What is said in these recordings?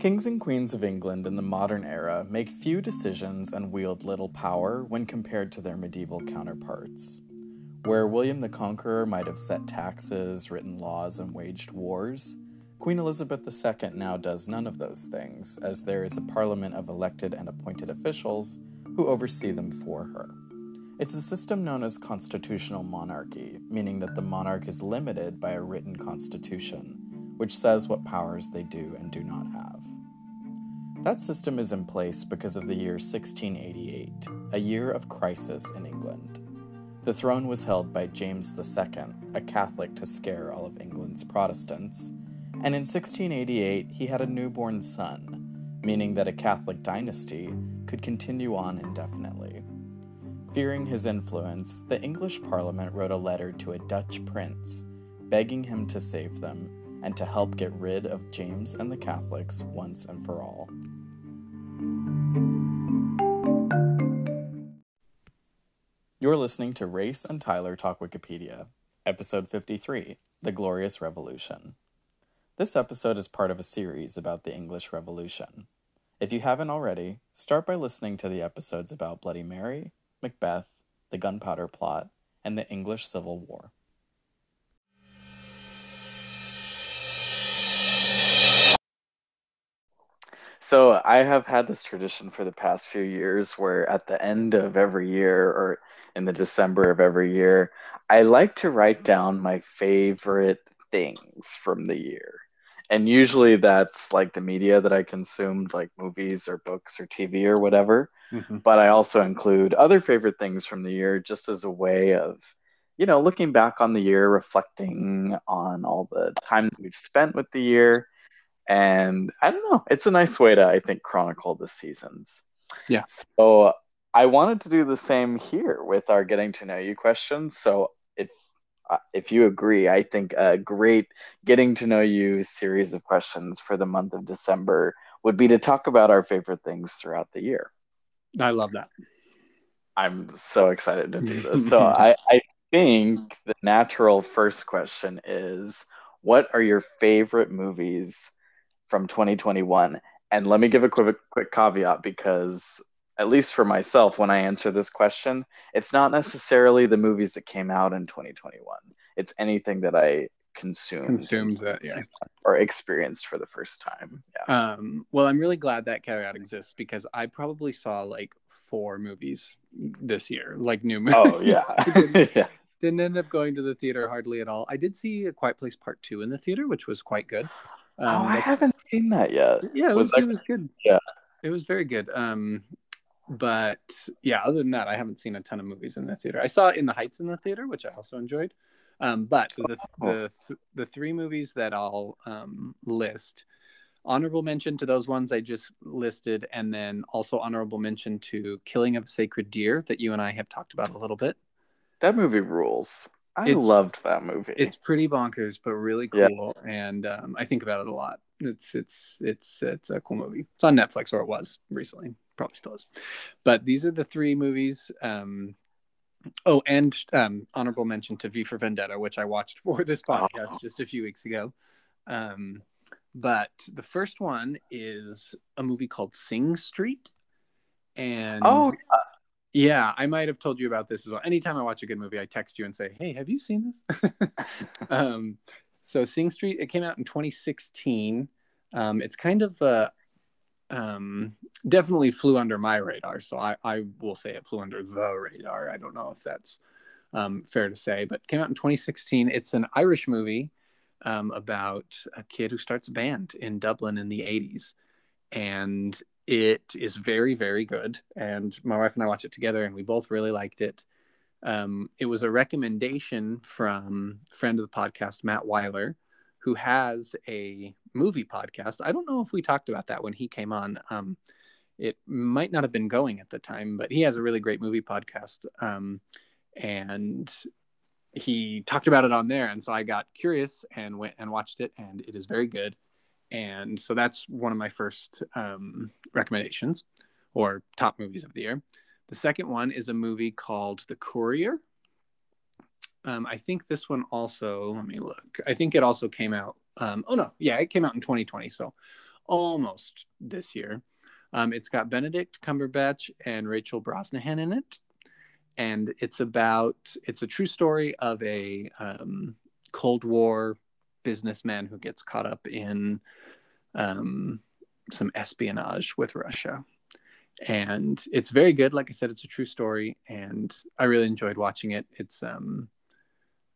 Kings and queens of England in the modern era make few decisions and wield little power when compared to their medieval counterparts. Where William the Conqueror might have set taxes, written laws, and waged wars, Queen Elizabeth II now does none of those things, as there is a parliament of elected and appointed officials who oversee them for her. It's a system known as constitutional monarchy, meaning that the monarch is limited by a written constitution, which says what powers they do and do not have. That system is in place because of the year 1688, a year of crisis in England. The throne was held by James II, a Catholic to scare all of England's Protestants, and in 1688 he had a newborn son, meaning that a Catholic dynasty could continue on indefinitely. Fearing his influence, the English Parliament wrote a letter to a Dutch prince, begging him to save them and to help get rid of James and the Catholics once and for all. You're listening to Race and Tyler Talk Wikipedia, episode 53 The Glorious Revolution. This episode is part of a series about the English Revolution. If you haven't already, start by listening to the episodes about Bloody Mary, Macbeth, the Gunpowder Plot, and the English Civil War. So I have had this tradition for the past few years where at the end of every year or in the December of every year, I like to write down my favorite things from the year. And usually that's like the media that I consumed, like movies or books or TV or whatever. Mm-hmm. But I also include other favorite things from the year just as a way of, you know, looking back on the year, reflecting on all the time that we've spent with the year and I don't know, it's a nice way to I think chronicle the seasons. Yeah. So I wanted to do the same here with our getting to know you questions. So if uh, if you agree, I think a great getting to know you series of questions for the month of December would be to talk about our favorite things throughout the year. I love that. I'm so excited to do this. So I, I think the natural first question is what are your favorite movies from 2021. And let me give a quick, quick caveat because, at least for myself, when I answer this question, it's not necessarily the movies that came out in 2021. It's anything that I consumed, consumed that, yeah, or experienced for the first time. Yeah. Um, well, I'm really glad that caveat exists because I probably saw like four movies this year, like new movies. Oh yeah, didn't, yeah. Didn't end up going to the theater hardly at all. I did see A Quiet Place Part Two in the theater, which was quite good. Um, oh, I haven't seen that yet. Yeah, it was, was that... it was good. Yeah, it was very good. Um, but yeah, other than that, I haven't seen a ton of movies in the theater. I saw In the Heights in the theater, which I also enjoyed. Um, but the oh. the the, the three movies that I'll um, list honorable mention to those ones I just listed, and then also honorable mention to Killing of a Sacred Deer that you and I have talked about a little bit. That movie rules. I it's, loved that movie. It's pretty bonkers, but really cool, yeah. and um, I think about it a lot. It's it's it's it's a cool movie. It's on Netflix, or it was recently. Probably still is. But these are the three movies. Um, oh, and um, honorable mention to V for Vendetta, which I watched for this podcast oh. just a few weeks ago. Um, but the first one is a movie called Sing Street, and oh, uh, yeah, I might have told you about this as well. Anytime I watch a good movie, I text you and say, "Hey, have you seen this?" um, so, Sing Street. It came out in 2016. Um, it's kind of uh, um, definitely flew under my radar. So I, I will say it flew under the radar. I don't know if that's um, fair to say, but came out in 2016. It's an Irish movie um, about a kid who starts a band in Dublin in the 80s, and it is very, very good. And my wife and I watched it together, and we both really liked it. Um, it was a recommendation from friend of the podcast, Matt Weiler, who has a movie podcast. I don't know if we talked about that when he came on. Um, it might not have been going at the time, but he has a really great movie podcast. Um, and he talked about it on there. And so I got curious and went and watched it, and it is very good and so that's one of my first um, recommendations or top movies of the year. The second one is a movie called The Courier, Um, I think this one also. Let me look. I think it also came out. Um, oh no, yeah, it came out in 2020, so almost this year. Um, it's got Benedict Cumberbatch and Rachel Brosnahan in it, and it's about it's a true story of a um, Cold War businessman who gets caught up in um, some espionage with Russia. And it's very good. Like I said, it's a true story, and I really enjoyed watching it. It's um,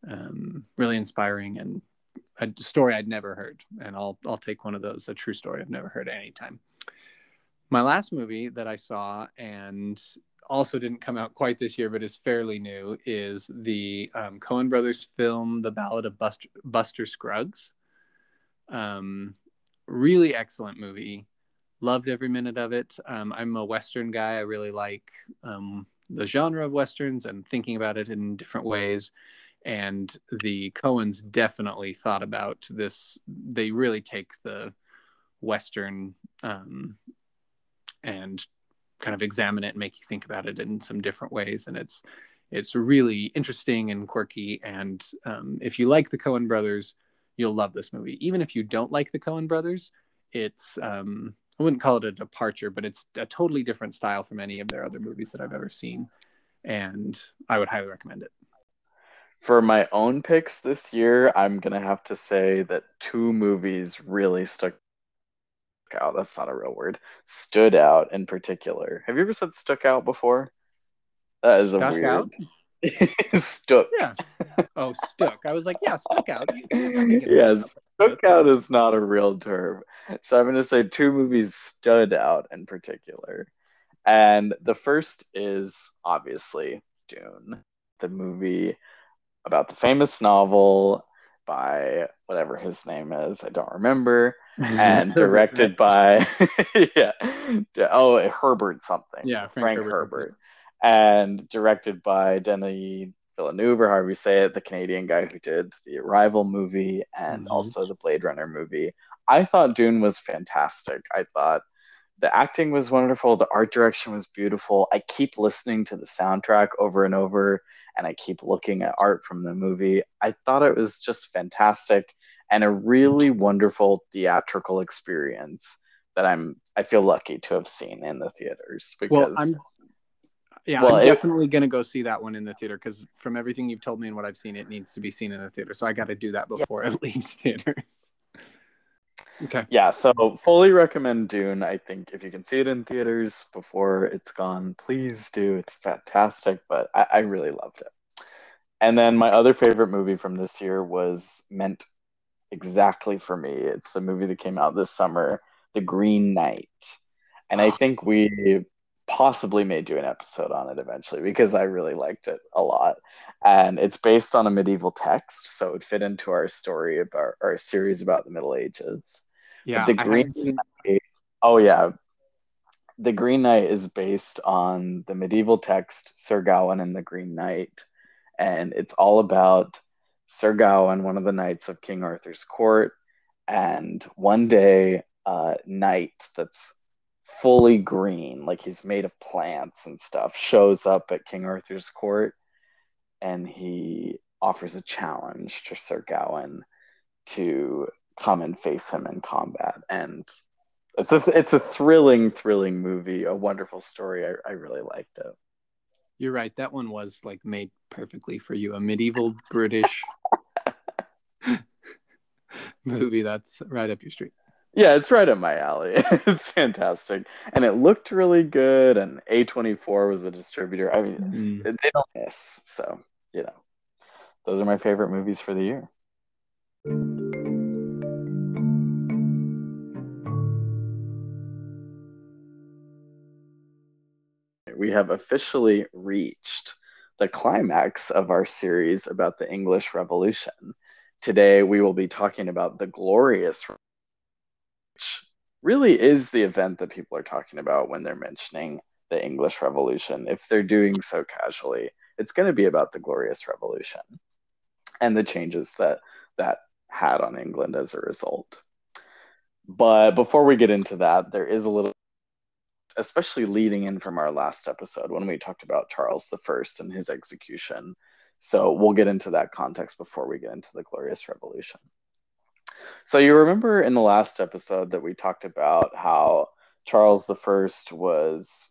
um, really inspiring and a story I'd never heard. And I'll I'll take one of those, a true story I've never heard at any time. My last movie that I saw and also didn't come out quite this year, but is fairly new, is the um, Coen Brothers film, The Ballad of Buster, Buster Scruggs. Um, really excellent movie. Loved every minute of it. Um, I'm a Western guy. I really like um, the genre of Westerns and thinking about it in different ways. And the Coens definitely thought about this. They really take the Western um, and kind of examine it and make you think about it in some different ways. And it's it's really interesting and quirky. And um, if you like the Coen brothers, you'll love this movie. Even if you don't like the Coen brothers, it's um, I wouldn't call it a departure, but it's a totally different style from any of their other movies that I've ever seen, and I would highly recommend it. For my own picks this year, I'm gonna have to say that two movies really stuck out. That's not a real word. Stood out in particular. Have you ever said stuck out before? That is stuck a weird. Out? stuck. Yeah. Oh, stuck. I was like, yeah, stuck out. yes, stuck out is not a real term. So I'm going to say two movies stood out in particular. And the first is obviously Dune, the movie about the famous novel by whatever his name is. I don't remember. And directed by, yeah, oh, Herbert something. Yeah, Frank, Frank Herbert. Herbert and directed by Denis Villeneuve, or however you say it, the Canadian guy who did the Arrival movie and mm-hmm. also the Blade Runner movie. I thought Dune was fantastic. I thought the acting was wonderful, the art direction was beautiful. I keep listening to the soundtrack over and over, and I keep looking at art from the movie. I thought it was just fantastic and a really wonderful theatrical experience that I'm I feel lucky to have seen in the theaters because well, I'm yeah, well, I'm definitely gonna go see that one in the theater because from everything you've told me and what I've seen, it needs to be seen in the theater. So I got to do that before yeah. it leaves theaters. Okay. Yeah, so fully recommend Dune. I think if you can see it in theaters before it's gone, please do. It's fantastic, but I, I really loved it. And then my other favorite movie from this year was meant exactly for me. It's the movie that came out this summer, The Green Knight. And I ah. think we possibly may do an episode on it eventually because I really liked it a lot. And it's based on a medieval text, so it would fit into our story about our series about the Middle Ages. Yeah, but the Green Knight, oh yeah, the Green Knight is based on the medieval text Sir Gawain and the Green Knight, and it's all about Sir Gawain, one of the knights of King Arthur's court, and one day, a knight that's fully green, like he's made of plants and stuff, shows up at King Arthur's court and he offers a challenge to Sir Gawain to come and face him in combat. And it's a it's a thrilling, thrilling movie, a wonderful story. I, I really liked it. You're right. That one was like made perfectly for you. A medieval British movie that's right up your street. Yeah, it's right up my alley. it's fantastic, and it looked really good. And A24 was the distributor. I mean, mm. they don't miss. So you know, those are my favorite movies for the year. We have officially reached the climax of our series about the English Revolution. Today, we will be talking about the glorious which really is the event that people are talking about when they're mentioning the English Revolution. If they're doing so casually, it's going to be about the Glorious Revolution and the changes that that had on England as a result. But before we get into that, there is a little, especially leading in from our last episode when we talked about Charles I and his execution. So we'll get into that context before we get into the Glorious Revolution. So you remember in the last episode that we talked about how Charles I was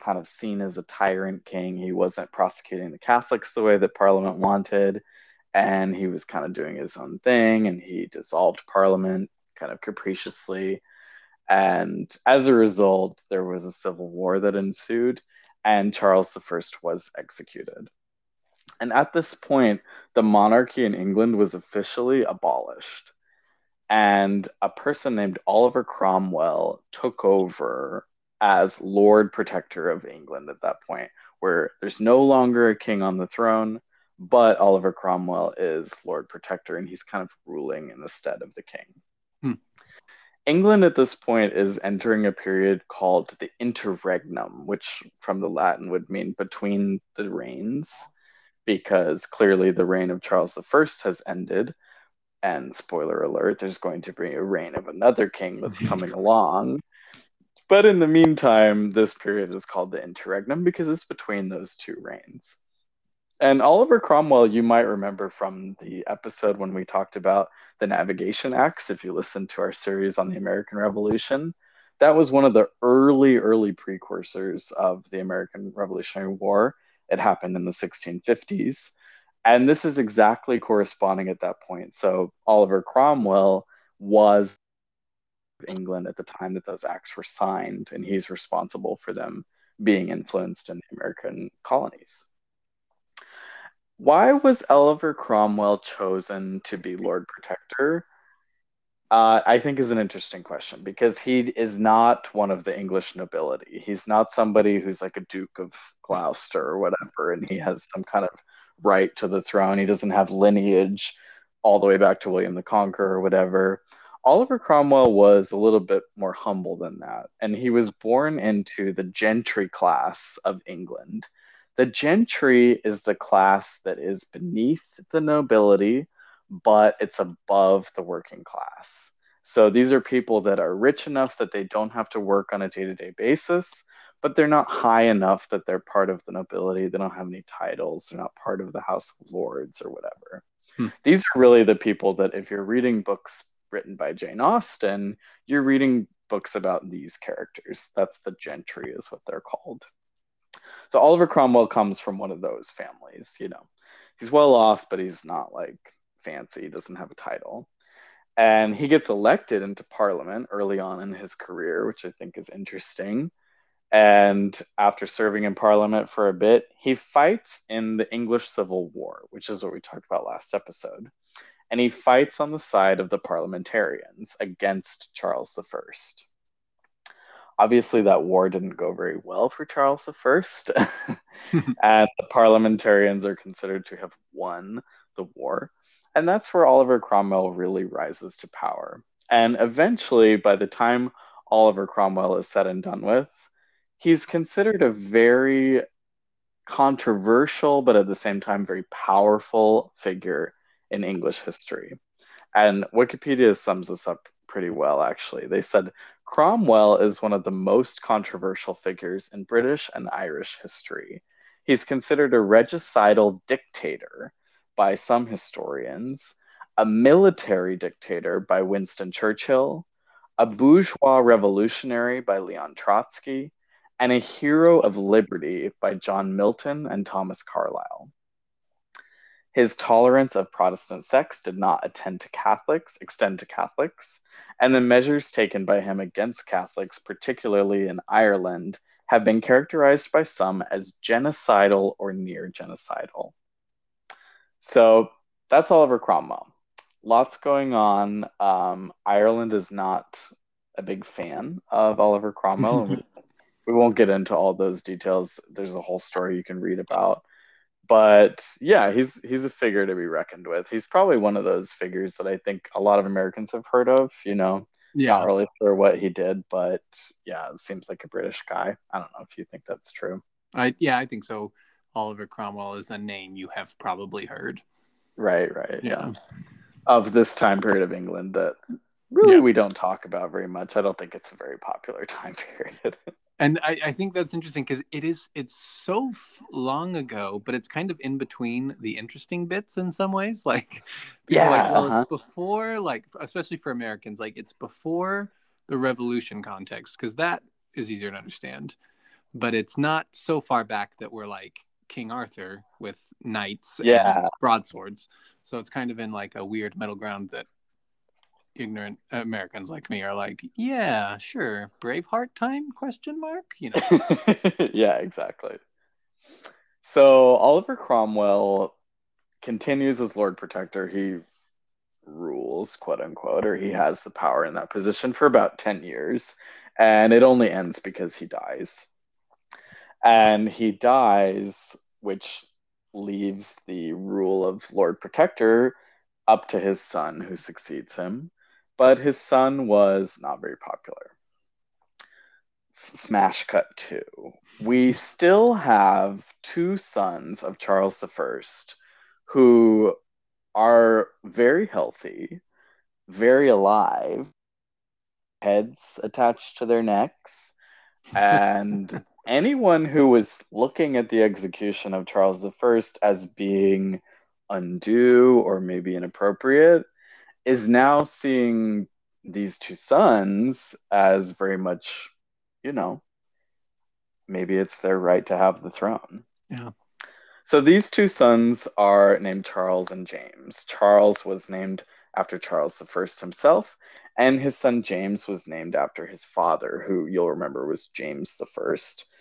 kind of seen as a tyrant king. He wasn't prosecuting the Catholics the way that Parliament wanted, and he was kind of doing his own thing, and he dissolved Parliament kind of capriciously. And as a result, there was a civil war that ensued, and Charles I was executed. And at this point, the monarchy in England was officially abolished. And a person named Oliver Cromwell took over as Lord Protector of England at that point, where there's no longer a king on the throne, but Oliver Cromwell is Lord Protector and he's kind of ruling in the stead of the king. Hmm. England at this point is entering a period called the interregnum, which from the Latin would mean between the reigns, because clearly the reign of Charles I has ended. And spoiler alert, there's going to be a reign of another king that's coming along. But in the meantime, this period is called the interregnum because it's between those two reigns. And Oliver Cromwell, you might remember from the episode when we talked about the Navigation Acts, if you listen to our series on the American Revolution. That was one of the early, early precursors of the American Revolutionary War. It happened in the 1650s. And this is exactly corresponding at that point. So Oliver Cromwell was England at the time that those acts were signed, and he's responsible for them being influenced in the American colonies. Why was Oliver Cromwell chosen to be Lord Protector? Uh, I think is an interesting question because he is not one of the English nobility. He's not somebody who's like a Duke of Gloucester or whatever, and he has some kind of right to the throne. He doesn't have lineage all the way back to William the Conqueror or whatever. Oliver Cromwell was a little bit more humble than that, and he was born into the gentry class of England. The gentry is the class that is beneath the nobility, but it's above the working class. So these are people that are rich enough that they don't have to work on a day to day basis, but they're not high enough that they're part of the nobility. They don't have any titles. They're not part of the House of Lords or whatever. Hmm. These are really the people that, if you're reading books written by Jane Austen, you're reading books about these characters. That's the gentry, is what they're called. So Oliver Cromwell comes from one of those families, you know. He's well off, but he's not like fancy, doesn't have a title. And he gets elected into parliament early on in his career, which I think is interesting. And after serving in parliament for a bit, he fights in the English Civil War, which is what we talked about last episode and he fights on the side of the parliamentarians against Charles I. Obviously, that war didn't go very well for Charles I, and the parliamentarians are considered to have won the war. And that's where Oliver Cromwell really rises to power. And eventually, by the time Oliver Cromwell is said and done with, he's considered a very controversial, but at the same time, very powerful figure in English history. And Wikipedia sums this up pretty well, actually. They said Cromwell is one of the most controversial figures in British and Irish history. He's considered a regicidal dictator by some historians, a military dictator by Winston Churchill, a bourgeois revolutionary by Leon Trotsky, and a hero of liberty by John Milton and Thomas Carlyle. His tolerance of Protestant sects did not attend to Catholics, extend to Catholics, and the measures taken by him against Catholics, particularly in Ireland, have been characterized by some as genocidal or near genocidal. So that's Oliver Cromwell. Lots going on. Um, Ireland is not a big fan of Oliver Cromwell. we, we won't get into all those details. There's a whole story you can read about but yeah, he's he's a figure to be reckoned with. He's probably one of those figures that I think a lot of Americans have heard of. You know, yeah. not really sure what he did, but yeah, it seems like a British guy. I don't know if you think that's true. I yeah, I think so. Oliver Cromwell is a name you have probably heard. Right, right, yeah. yeah. Of this time period of England that really yeah. we don't talk about very much. I don't think it's a very popular time period. And I, I think that's interesting because it is it's so long ago, but it's kind of in between the interesting bits in some ways. Like, yeah, like, well, uh-huh. it's before, like, especially for Americans, like it's before the Revolution context because that is easier to understand, but it's not so far back that we're like King Arthur with knights yeah. and broadswords. So it's kind of in like a weird middle ground that ignorant Americans like me are like, yeah, sure, Braveheart time? Question mark. You know. yeah, exactly. So Oliver Cromwell continues as Lord Protector. He rules, quote unquote, or he has the power in that position for about 10 years. And it only ends because he dies. And he dies, which leaves the rule of Lord Protector up to his son who succeeds him but his son was not very popular. Smash cut two. We still have two sons of Charles I who are very healthy, very alive, heads attached to their necks. And anyone who was looking at the execution of Charles I as being undue or maybe inappropriate is now seeing these two sons as very much, you know, maybe it's their right to have the throne. Yeah. So these two sons are named Charles and James. Charles was named after Charles I himself, and his son James was named after his father, who you'll remember was James I,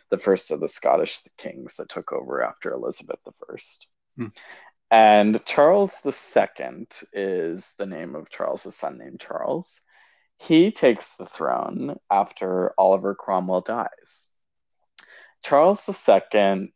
the first of the Scottish kings that took over after Elizabeth I. Hmm. And Charles II is the name of Charles' son named Charles. He takes the throne after Oliver Cromwell dies. Charles II,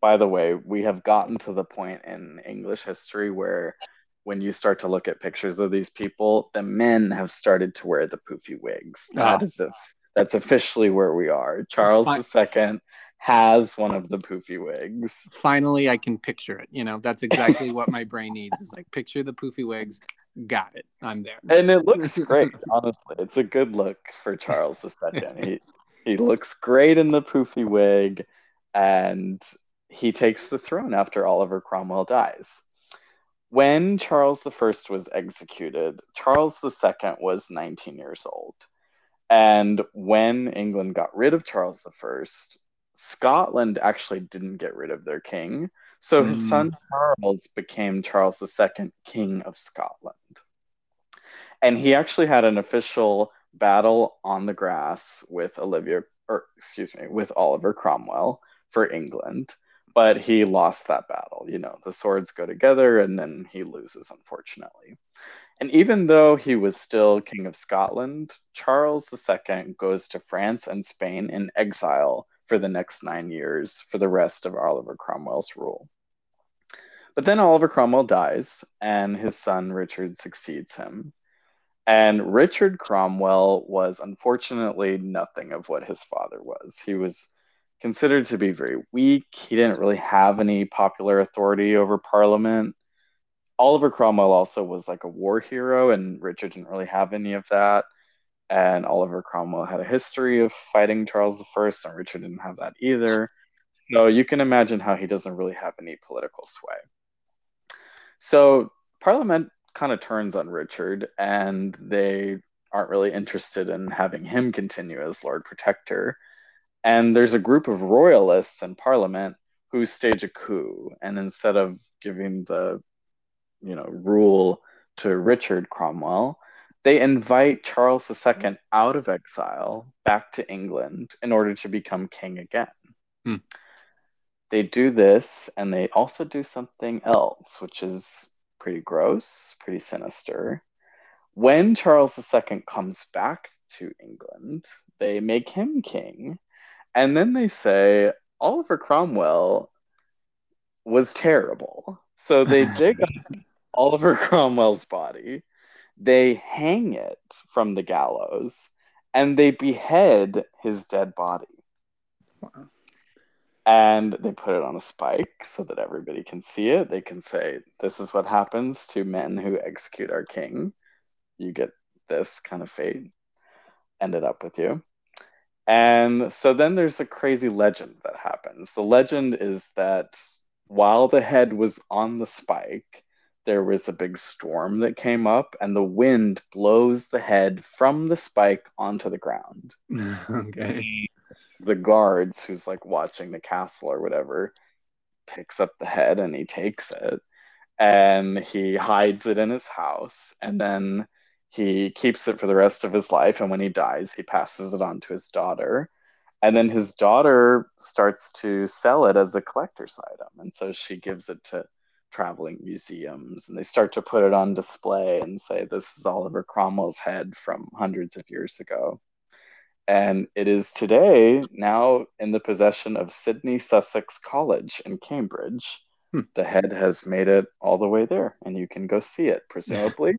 by the way, we have gotten to the point in English history where when you start to look at pictures of these people, the men have started to wear the poofy wigs. That ah. is if that's officially where we are. Charles II has one of the poofy wigs. Finally, I can picture it. You know, that's exactly what my brain needs is like picture the poofy wigs. Got it. I'm there. And it looks great, honestly. It's a good look for Charles II. he, he looks great in the poofy wig, and he takes the throne after Oliver Cromwell dies. When Charles I was executed, Charles II was 19 years old. And when England got rid of Charles I, Scotland actually didn't get rid of their king. So mm. his hmm. son Charles became Charles II, King of Scotland. And he actually had an official battle on the grass with Olivia, or excuse me, with Oliver Cromwell for England. But he lost that battle. You know, the swords go together and then he loses, unfortunately. And even though he was still King of Scotland, Charles II goes to France and Spain in exile for the next nine years for the rest of Oliver Cromwell's rule. But then Oliver Cromwell dies, and his son Richard succeeds him. And Richard Cromwell was unfortunately nothing of what his father was. He was considered to be very weak. He didn't really have any popular authority over Parliament. Oliver Cromwell also was like a war hero, and Richard didn't really have any of that and Oliver Cromwell had a history of fighting Charles I, and Richard didn't have that either. So you can imagine how he doesn't really have any political sway. So Parliament kind of turns on Richard, and they aren't really interested in having him continue as Lord Protector. And there's a group of royalists in Parliament who stage a coup, and instead of giving the, you know, rule to Richard Cromwell, they invite Charles II out of exile back to England in order to become king again. Hmm. They do this, and they also do something else, which is pretty gross, pretty sinister. When Charles II comes back to England, they make him king, and then they say Oliver Cromwell was terrible. So they dig up Oliver Cromwell's body they hang it from the gallows and they behead his dead body. Wow. And they put it on a spike so that everybody can see it. They can say, This is what happens to men who execute our king. You get this kind of fate ended up with you. And so then there's a crazy legend that happens. The legend is that while the head was on the spike, there was a big storm that came up, and the wind blows the head from the spike onto the ground. okay. The guards, who's like watching the castle or whatever, picks up the head and he takes it and he hides it in his house. And then he keeps it for the rest of his life. And when he dies, he passes it on to his daughter. And then his daughter starts to sell it as a collector's item. And so she gives it to traveling museums and they start to put it on display and say, This is Oliver Cromwell's head from hundreds of years ago. And it is today now in the possession of Sidney Sussex College in Cambridge. Hmm. The head has made it all the way there, and you can go see it, presumably.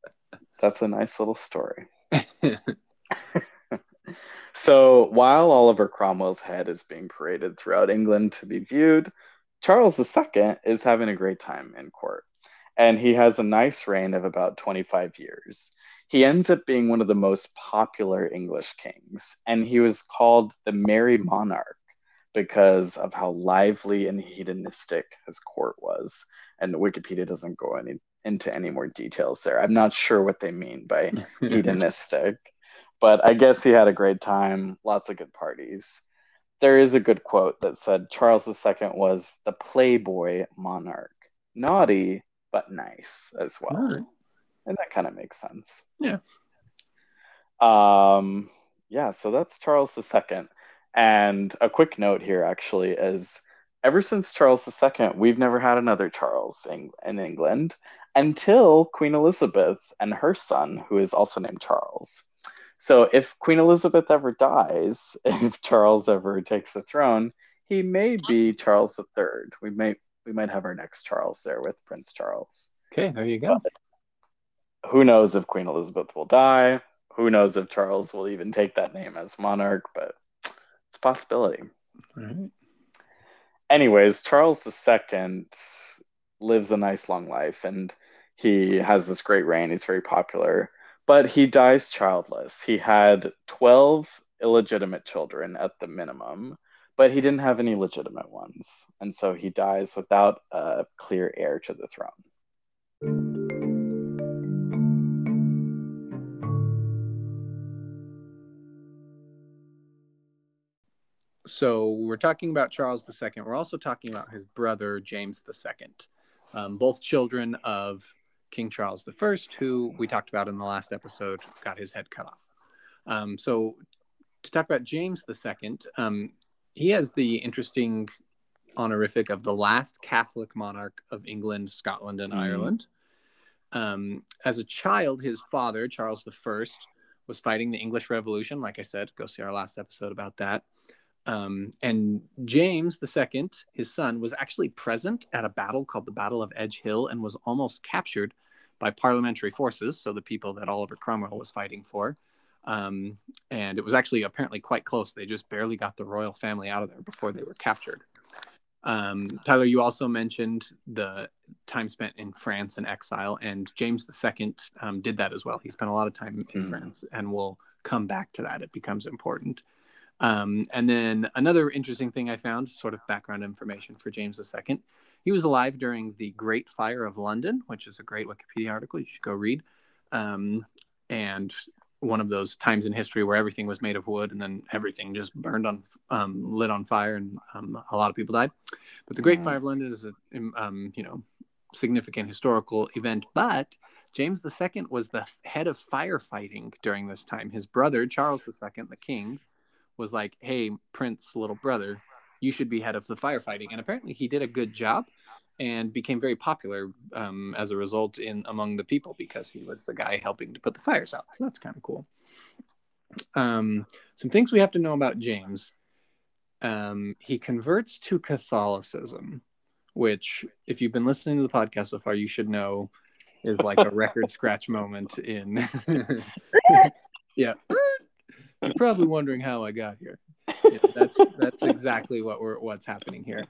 That's a nice little story. so while Oliver Cromwell's head is being paraded throughout England to be viewed, Charles II is having a great time in court. And he has a nice reign of about 25 years. He ends up being one of the most popular English kings, and he was called the Merry Monarch because of how lively and hedonistic his court was. And Wikipedia doesn't go any into any more details there. I'm not sure what they mean by hedonistic, but I guess he had a great time, lots of good parties. There is a good quote that said Charles II was the playboy monarch, naughty but nice as well. Right. And that kind of makes sense. Yeah. Um yeah, so that's Charles II. And a quick note here actually is ever since Charles II, we've never had another Charles in, in England until Queen Elizabeth and her son, who is also named Charles. So if Queen Elizabeth ever dies, if Charles ever takes the throne, he may be oh. Charles III. We may we might have our next Charles there with Prince Charles. Okay, there you go. But who knows if Queen Elizabeth will die? Who knows if Charles will even take that name as monarch? But it's a possibility. All right. Anyways, Charles II lives a nice long life and he has this great reign. He's very popular, but he dies childless. He had 12 illegitimate children at the minimum, but he didn't have any legitimate ones. And so he dies without a clear heir to the throne. So we're talking about Charles II. We're also talking about his brother James II, um, both children of King Charles I, who we talked about in the last episode, got his head cut off. Um, so to talk about James II, um, he has the interesting honorific of the last Catholic monarch of England, Scotland, and mm. Ireland. Um, as a child, his father, Charles I, was fighting the English Revolution. Like I said, go see our last episode about that. Um, and James II, his son, was actually present at a battle called the Battle of Edge Hill and was almost captured by parliamentary forces, so the people that Oliver Cromwell was fighting for. Um, and it was actually apparently quite close. They just barely got the royal family out of there before they were captured. Um, Tyler, you also mentioned the time spent in France in exile, and James II um, did that as well. He spent a lot of time in mm. France, and we'll come back to that. It becomes important. Um, and then another interesting thing I found, sort of background information for James II, he was alive during the Great Fire of London, which is a great Wikipedia article you should go read. Um, and one of those times in history where everything was made of wood and then everything just burned on, um, lit on fire, and um, a lot of people died. But the Great mm. Fire of London is a, um, you know, significant historical event. But James II was the head of firefighting during this time. His brother, Charles II, the king, was like, "Hey, Prince, little brother, you should be head of the firefighting." And apparently, he did a good job and became very popular um, as a result in among the people because he was the guy helping to put the fires out. So that's kind of cool. Um, some things we have to know about James. Um, he converts to Catholicism, which, if you've been listening to the podcast so far, you should know is like a record scratch moment in. yeah. You're probably wondering how I got here. Yeah, that's that's exactly what we're what's happening here.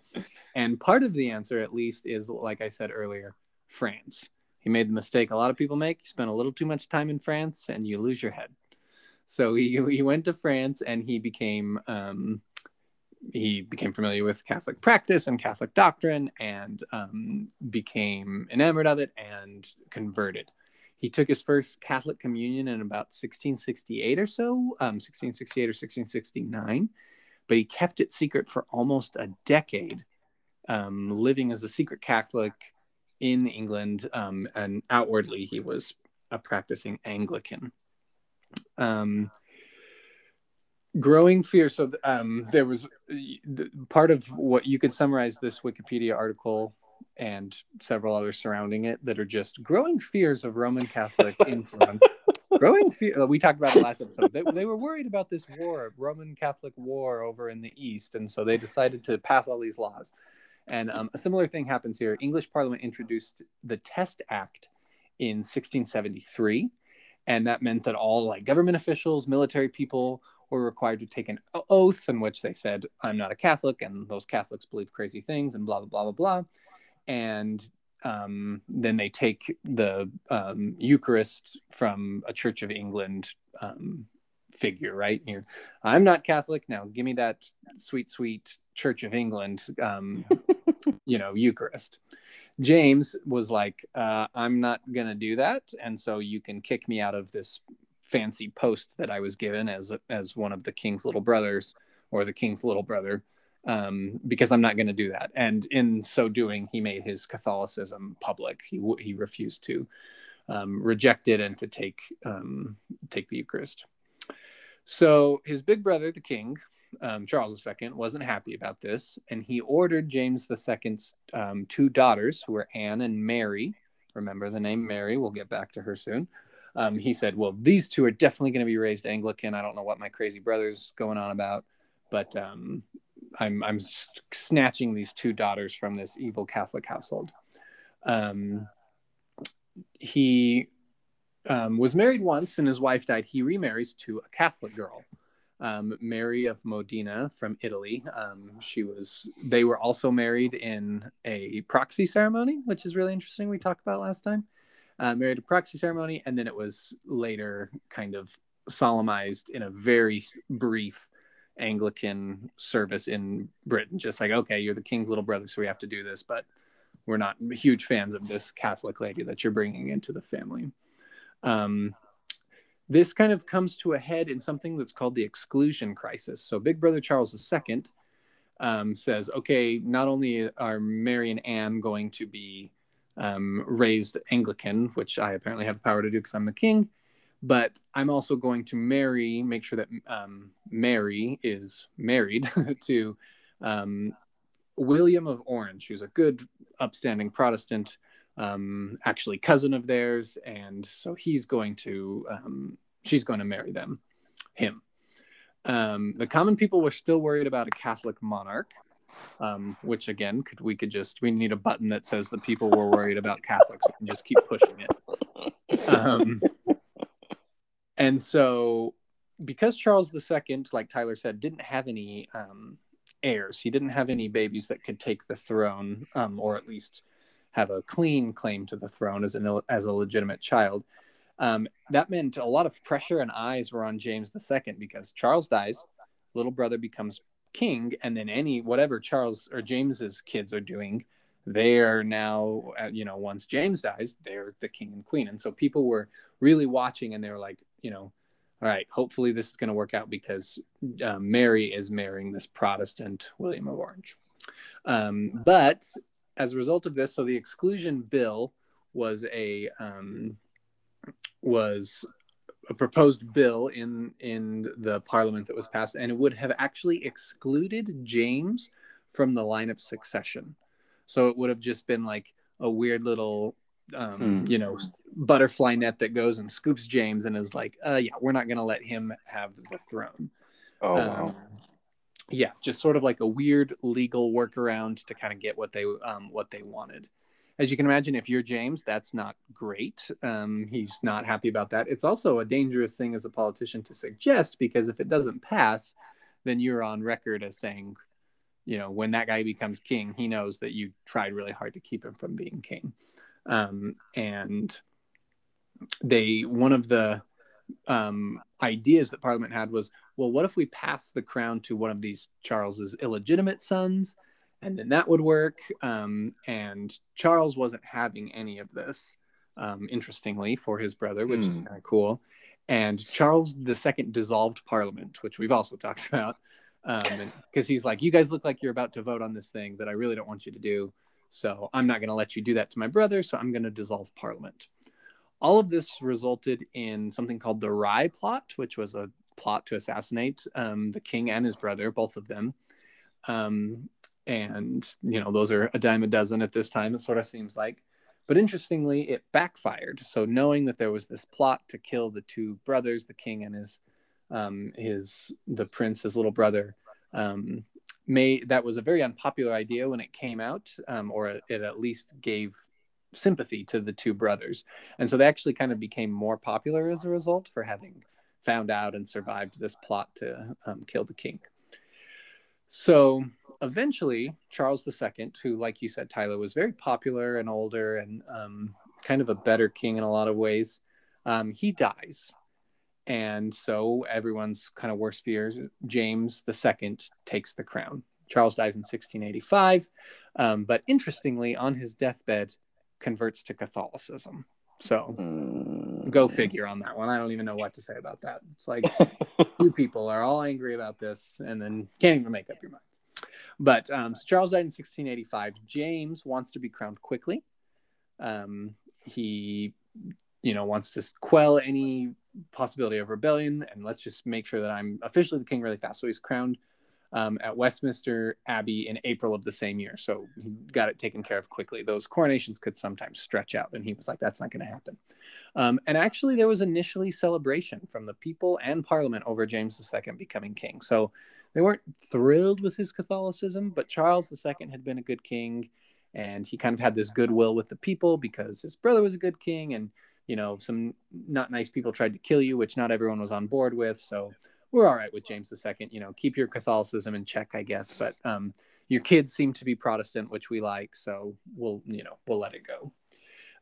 And part of the answer, at least, is like I said earlier, France. He made the mistake a lot of people make. You spend a little too much time in France and you lose your head. so he he went to France and he became um, he became familiar with Catholic practice and Catholic doctrine and um, became enamored of it and converted. He took his first Catholic communion in about 1668 or so, um, 1668 or 1669, but he kept it secret for almost a decade, um, living as a secret Catholic in England, um, and outwardly he was a practicing Anglican. Um, growing fear so um, there was part of what you could summarize this wikipedia article and several others surrounding it that are just growing fears of roman catholic influence. Growing fear we talked about it last episode they, they were worried about this war roman catholic war over in the east and so they decided to pass all these laws. And um, a similar thing happens here. English parliament introduced the test act in 1673 and that meant that all like government officials military people were required to take an oath in which they said, I'm not a Catholic, and those Catholics believe crazy things, and blah, blah, blah, blah, blah. And um, then they take the um, Eucharist from a Church of England um, figure, right? Here, I'm not Catholic. Now give me that sweet, sweet Church of England, um, you know, Eucharist. James was like, uh, I'm not going to do that. And so you can kick me out of this fancy post that I was given as as one of the king's little brothers or the king's little brother um, because I'm not going to do that. And in so doing, he made his Catholicism public. He he refused to um, reject it and to take um, take the Eucharist. So his big brother, the king, um, Charles II, wasn't happy about this, and he ordered James II's um, two daughters, who were Anne and Mary. Remember the name Mary. We'll get back to her soon um, he said, "Well, these two are definitely going to be raised Anglican. I don't know what my crazy brother's going on about, but um, I'm I'm snatching these two daughters from this evil Catholic household." Um, he um, was married once, and his wife died. He remarries to a Catholic girl. Um, Mary of Modena from Italy. Um, she was. They were also married in a proxy ceremony, which is really interesting. We talked about last time uh, married a proxy ceremony, and then it was later kind of solemnized in a very brief Anglican service in Britain. Just like, okay, you're the king's little brother, so we have to do this, but we're not huge fans of this Catholic lady that you're bringing into the family. Um, this kind of comes to a head in something that's called the exclusion crisis. So, Big Brother Charles II um, says, okay, not only are Mary and Anne going to be um, raised Anglican, which I apparently have the power to do because I'm the king. But I'm also going to marry, make sure that um, Mary is married to um, William of Orange, who's a good, upstanding Protestant, um, actually cousin of theirs, and so he's going to, um, she's going to marry them, him. Um, the common people were still worried about a Catholic monarch, um, which again could we could just we need a button that says the people were worried about Catholics and just keep pushing it. And so because Charles II, like Tyler said, didn't have any um, heirs, he didn't have any babies that could take the throne, um, or at least have a clean claim to the throne as an as a legitimate child. Um, that meant a lot of pressure and eyes were on James II because Charles dies, little brother becomes king and then any whatever charles or james's kids are doing they are now uh, you know once james dies they're the king and queen and so people were really watching and they were like you know all right hopefully this is going to work out because uh, mary is marrying this protestant william of orange um, but as a result of this so the exclusion bill was a um, was a proposed bill in in the parliament that was passed, and it would have actually excluded James from the line of succession. So it would have just been like a weird little, um, hmm. you know, butterfly net that goes and scoops James and is like, uh, yeah, we're not going to let him have the throne. Oh, um, wow. Yeah, just sort of like a weird legal workaround to kind of get what they um, what they wanted as you can imagine, if you're James, that's not great. Um, he's not happy about that. It's also a dangerous thing as a politician to suggest because if it doesn't pass, then you're on record as saying, you know, when that guy becomes king, he knows that you tried really hard to keep him from being king. Um, and they, one of the um, ideas that Parliament had was, well, what if we pass the crown to one of these Charles's illegitimate sons, and then that would work. Um, and Charles wasn't having any of this, um, interestingly, for his brother, which hmm. is kind of cool. And Charles II dissolved Parliament, which we've also talked about, because um, he's like, you guys look like you're about to vote on this thing that I really don't want you to do. So I'm not going to let you do that to my brother. So I'm going to dissolve Parliament all of this resulted in something called the Rye Plot, which was a plot to assassinate um, the king and his brother, both of them. Um, and, you know, those are a dime a dozen at this time, it sort of seems like. But interestingly, it backfired. So, knowing that there was this plot to kill the two brothers, the king and his, um, his the prince, his little brother, um, may that was a very unpopular idea when it came out, um, or it at least gave sympathy to the two brothers. And so they actually kind of became more popular as a result for having found out and survived this plot to um, kill the king. So eventually, Charles II, who, like you said, Tyler, was very popular and older and um, kind of a better king in a lot of ways, um, he dies. And so everyone's kind of worst fears. James II takes the crown. Charles dies in 1685. Um, but interestingly, on his deathbed, converts to Catholicism. So mm. go figure on that one. I don't even know what to say about that. It's like you people are all angry about this and then can't even make up your minds. But um, so Charles died in 1685. James wants to be crowned quickly. Um, he, you know, wants to quell any possibility of rebellion and let's just make sure that I'm officially the king really fast. So he's crowned um, at Westminster Abbey in April of the same year. So he got it taken care of quickly. Those coronations could sometimes stretch out, and he was like, that's not going to happen. Um, and actually, there was initially celebration from the people and Parliament over James II becoming king. So they weren't thrilled with his Catholicism, but Charles II had been a good king, and he kind of had this goodwill with the people because his brother was a good king, and you know, some not nice people tried to kill you, which not everyone was on board with. So we're all right with James II. You know, keep your Catholicism in check, I guess. But um, your kids seem to be Protestant, which we like, so we'll you know we'll let it go.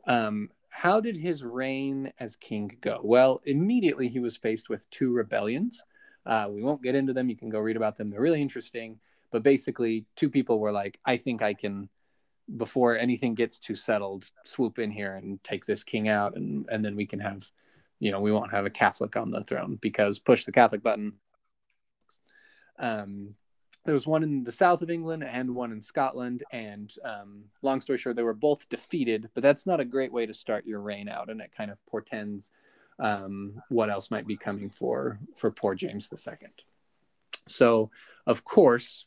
Um, how did his reign as king go? Well, immediately he was faced with two rebellions. Uh, we won't get into them. You can go read about them. They're really interesting. But basically, two people were like, "I think I can." Before anything gets too settled, swoop in here and take this king out, and and then we can have you know we won't have a catholic on the throne because push the catholic button. Um, there was one in the south of england and one in scotland and um, long story short they were both defeated but that's not a great way to start your reign out and it kind of portends um, what else might be coming for for poor james ii so of course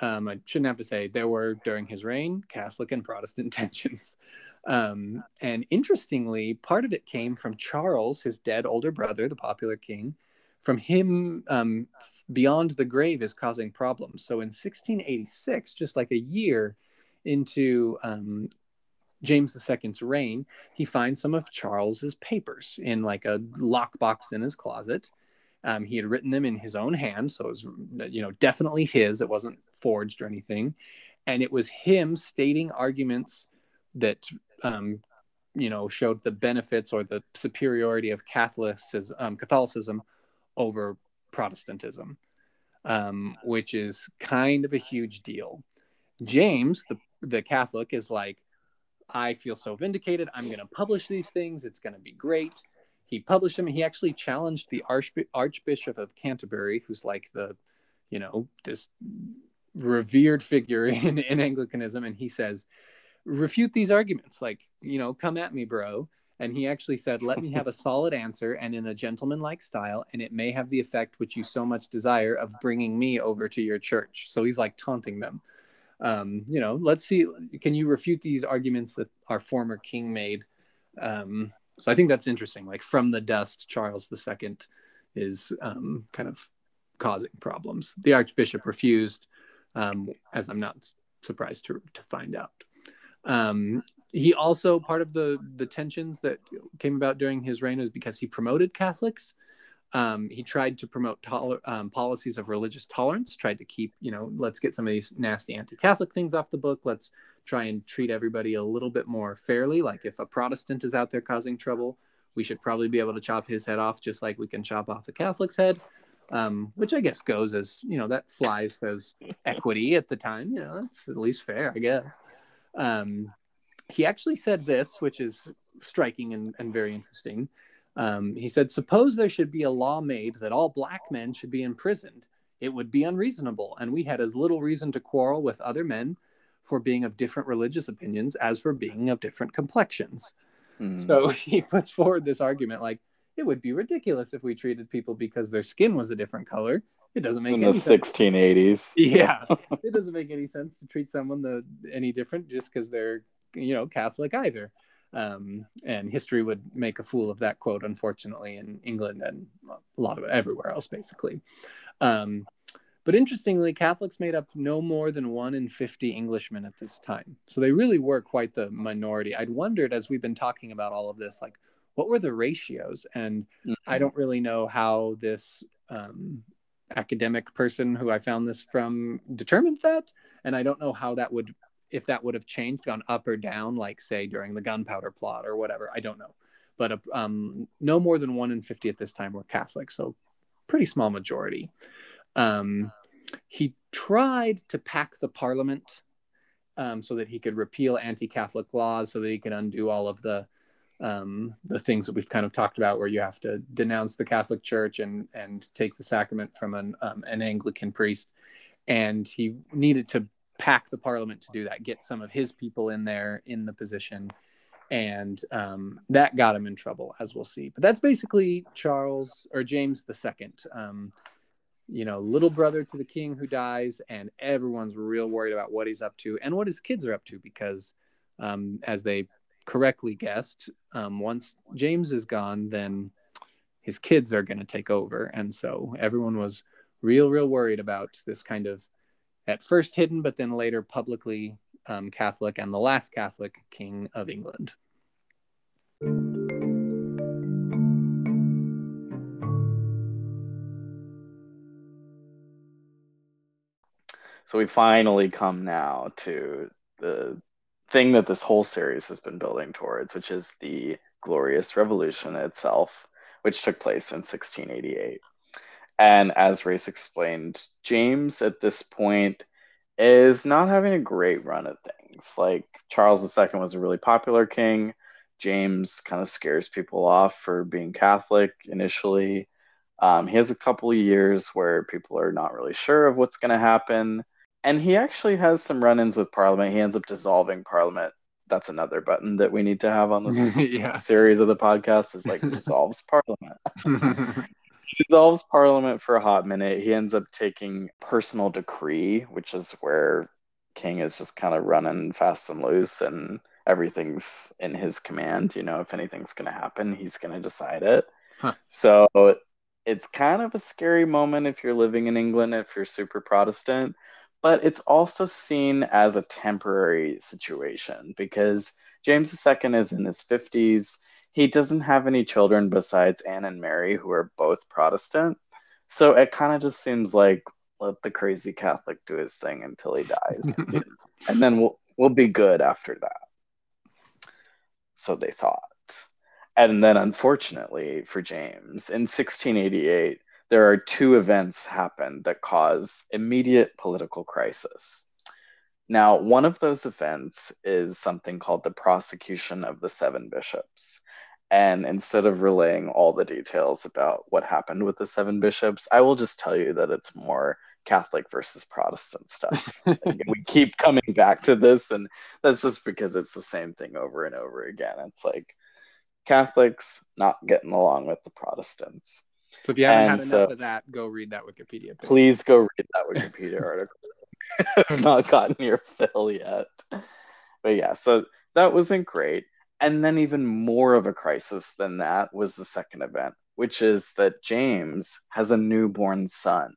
um, I shouldn't have to say there were during his reign Catholic and Protestant tensions. Um, and interestingly, part of it came from Charles, his dead older brother, the popular king. From him, um, beyond the grave is causing problems. So in 1686, just like a year into um, James II's reign, he finds some of Charles's papers in like a lockbox in his closet. Um, he had written them in his own hand, so it was, you know, definitely his. It wasn't forged or anything, and it was him stating arguments that, um, you know, showed the benefits or the superiority of Catholicism, um, Catholicism over Protestantism, um, which is kind of a huge deal. James, the the Catholic, is like, I feel so vindicated. I'm going to publish these things. It's going to be great he published them. He actually challenged the Archbishop of Canterbury, who's like the, you know, this revered figure in, in Anglicanism. And he says, refute these arguments. Like, you know, come at me, bro. And he actually said, let me have a solid answer and in a gentlemanlike style, and it may have the effect which you so much desire of bringing me over to your church. So he's like taunting them. Um, you know, let's see, can you refute these arguments that our former king made? Um, so I think that's interesting. Like from the dust, Charles II is um, kind of causing problems. The Archbishop refused, um, as I'm not surprised to to find out. Um, he also part of the the tensions that came about during his reign was because he promoted Catholics. Um, he tried to promote toler- um, policies of religious tolerance. Tried to keep, you know, let's get some of these nasty anti-Catholic things off the book. Let's try and treat everybody a little bit more fairly. Like if a Protestant is out there causing trouble, we should probably be able to chop his head off just like we can chop off the Catholic's head. Um, which I guess goes as you know that flies as equity at the time. You know, that's at least fair, I guess. Um, he actually said this, which is striking and, and very interesting. Um, he said, Suppose there should be a law made that all black men should be imprisoned. It would be unreasonable, and we had as little reason to quarrel with other men for being of different religious opinions as for being of different complexions. Mm. So he puts forward this argument like, it would be ridiculous if we treated people because their skin was a different color. It doesn't make in the sense. 1680s. Yeah, it doesn't make any sense to treat someone the any different just because they're you know Catholic either. Um, and history would make a fool of that quote, unfortunately, in England and a lot of everywhere else, basically. Um, but interestingly, Catholics made up no more than one in 50 Englishmen at this time. So they really were quite the minority. I'd wondered as we've been talking about all of this, like, what were the ratios? And mm-hmm. I don't really know how this um, academic person who I found this from determined that. And I don't know how that would if that would have changed, gone up or down, like say during the gunpowder plot or whatever. I don't know, but uh, um, no more than one in fifty at this time were Catholic, so pretty small majority. Um, he tried to pack the Parliament um, so that he could repeal anti-Catholic laws, so that he could undo all of the um, the things that we've kind of talked about, where you have to denounce the Catholic Church and and take the sacrament from an um, an Anglican priest, and he needed to pack the parliament to do that, get some of his people in there in the position. And um, that got him in trouble, as we'll see. But that's basically Charles or James the Second, um, you know, little brother to the king who dies, and everyone's real worried about what he's up to and what his kids are up to because, um, as they correctly guessed, um, once James is gone, then his kids are going to take over, and so everyone was real, real worried about this kind of at first hidden, but then later publicly um, Catholic and the last Catholic king of England. So we finally come now to the thing that this whole series has been building towards, which is the Glorious Revolution itself, which took place in 1688. And as Race explained, James at this point is not having a great run at things. Like Charles II was a really popular king. James kind of scares people off for being Catholic initially. Um, he has a couple of years where people are not really sure of what's going to happen. And he actually has some run ins with Parliament. He ends up dissolving Parliament. That's another button that we need to have on this yeah. series of the podcast is like dissolves Parliament. dissolves parliament for a hot minute. He ends up taking personal decree, which is where King is just kind of running fast and loose and everything's in his command. You know, if anything's going to happen, he's going to decide it. Huh. So it's kind of a scary moment if you're living in England, if you're super Protestant, but it's also seen as a temporary situation because James II is in his 50s he doesn't have any children besides Anne and Mary, who are both Protestant. So it kind of just seems like let the crazy Catholic do his thing until he dies, and then we'll we'll be good after that. So they thought. And then, unfortunately for James, in 1688, there are two events happen that cause immediate political crisis. Now, one of those events is something called the prosecution of the seven bishops. And instead of relaying all the details about what happened with the seven bishops, I will just tell you that it's more Catholic versus Protestant stuff. we keep coming back to this, and that's just because it's the same thing over and over again. It's like Catholics not getting along with the Protestants. So if you haven't and had enough so, of that, go read that Wikipedia page. Please go read that Wikipedia article. I've not gotten your fill yet. But yeah, so that wasn't great. And then, even more of a crisis than that was the second event, which is that James has a newborn son.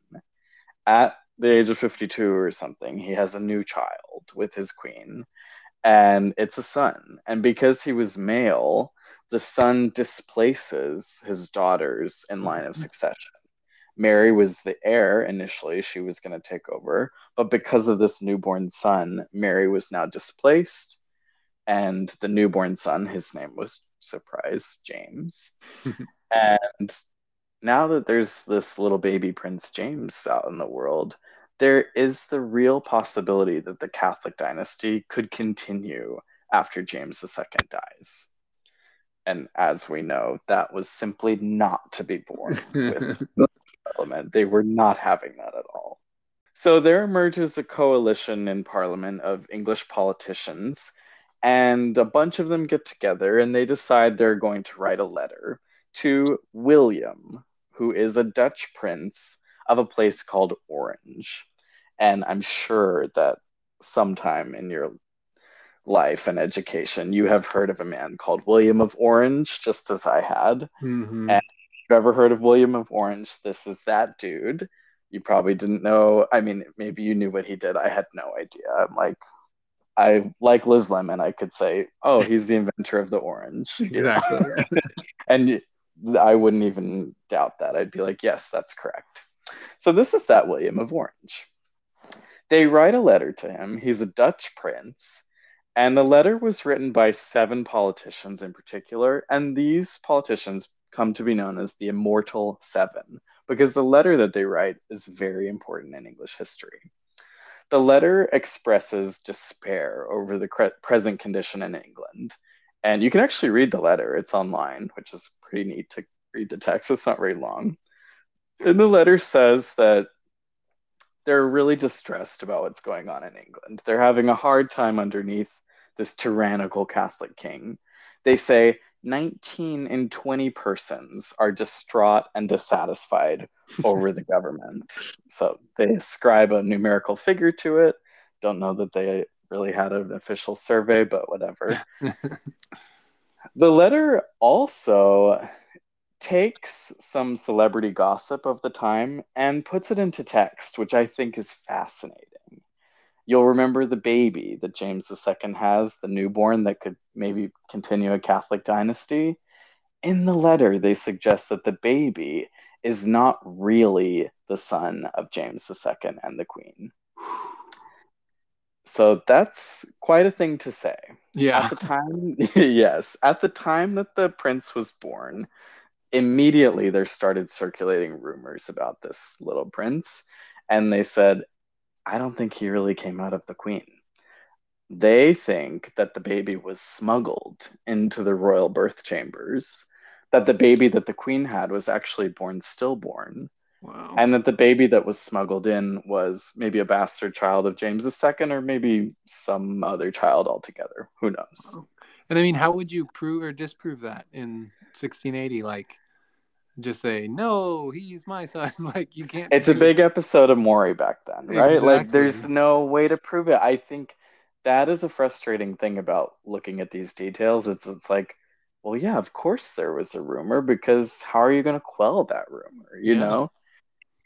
At the age of 52 or something, he has a new child with his queen, and it's a son. And because he was male, the son displaces his daughters in line of mm-hmm. succession. Mary was the heir initially, she was going to take over, but because of this newborn son, Mary was now displaced and the newborn son, his name was surprise, James. and now that there's this little baby Prince James out in the world, there is the real possibility that the Catholic dynasty could continue after James II dies. And as we know, that was simply not to be born with the Parliament. They were not having that at all. So there emerges a coalition in Parliament of English politicians, and a bunch of them get together and they decide they're going to write a letter to William, who is a Dutch prince of a place called Orange. And I'm sure that sometime in your life and education, you have heard of a man called William of Orange, just as I had. Mhm. And if you've ever heard of William of Orange, this is that dude. You probably didn't know. I mean, maybe you knew what he did. I had no idea. I'm like, I like Liz Lemon. I could say, oh, he's the inventor of the orange. Exactly. and I wouldn't even doubt that. I'd be like, yes, that's correct. So this is that William of Orange. They write a letter to him. He's a Dutch prince. And the letter was written by seven politicians in particular. And these politicians come to be known as the Immortal Seven because the letter that they write is very important in English history. The letter expresses despair over the cre- present condition in England. And you can actually read the letter, it's online, which is pretty neat to read the text. It's not very long. And the letter says that they're really distressed about what's going on in England. They're having a hard time underneath this tyrannical Catholic king. They say 19 in 20 persons are distraught and dissatisfied over the government. So they ascribe a numerical figure to it. Don't know that they really had an official survey, but whatever. the letter also takes some celebrity gossip of the time and puts it into text, which I think is fascinating. You'll remember the baby that James II has, the newborn that could maybe continue a Catholic dynasty. In the letter, they suggest that the baby is not really the son of James II and the Queen. So that's quite a thing to say. yeah. At the time, yes, at the time that the prince was born, immediately there started circulating rumors about this little prince. And they said, I don't think he really came out of the queen. They think that the baby was smuggled into the royal birth chambers, that the baby that the queen had was actually born stillborn, Wow. and that the baby that was smuggled in was maybe a bastard child of James II or maybe some other child altogether. Who knows? Wow. And I mean, how would you prove or disprove that in 1680? Like, just say, no, he's my son. like, you can't. It's a big episode of Maury back then, right? Like, there's no way to prove it. I think that is a frustrating thing about looking at these details. It's it's like, well, yeah, of course there was a rumor because how are you going to quell that rumor? You Yeah. know,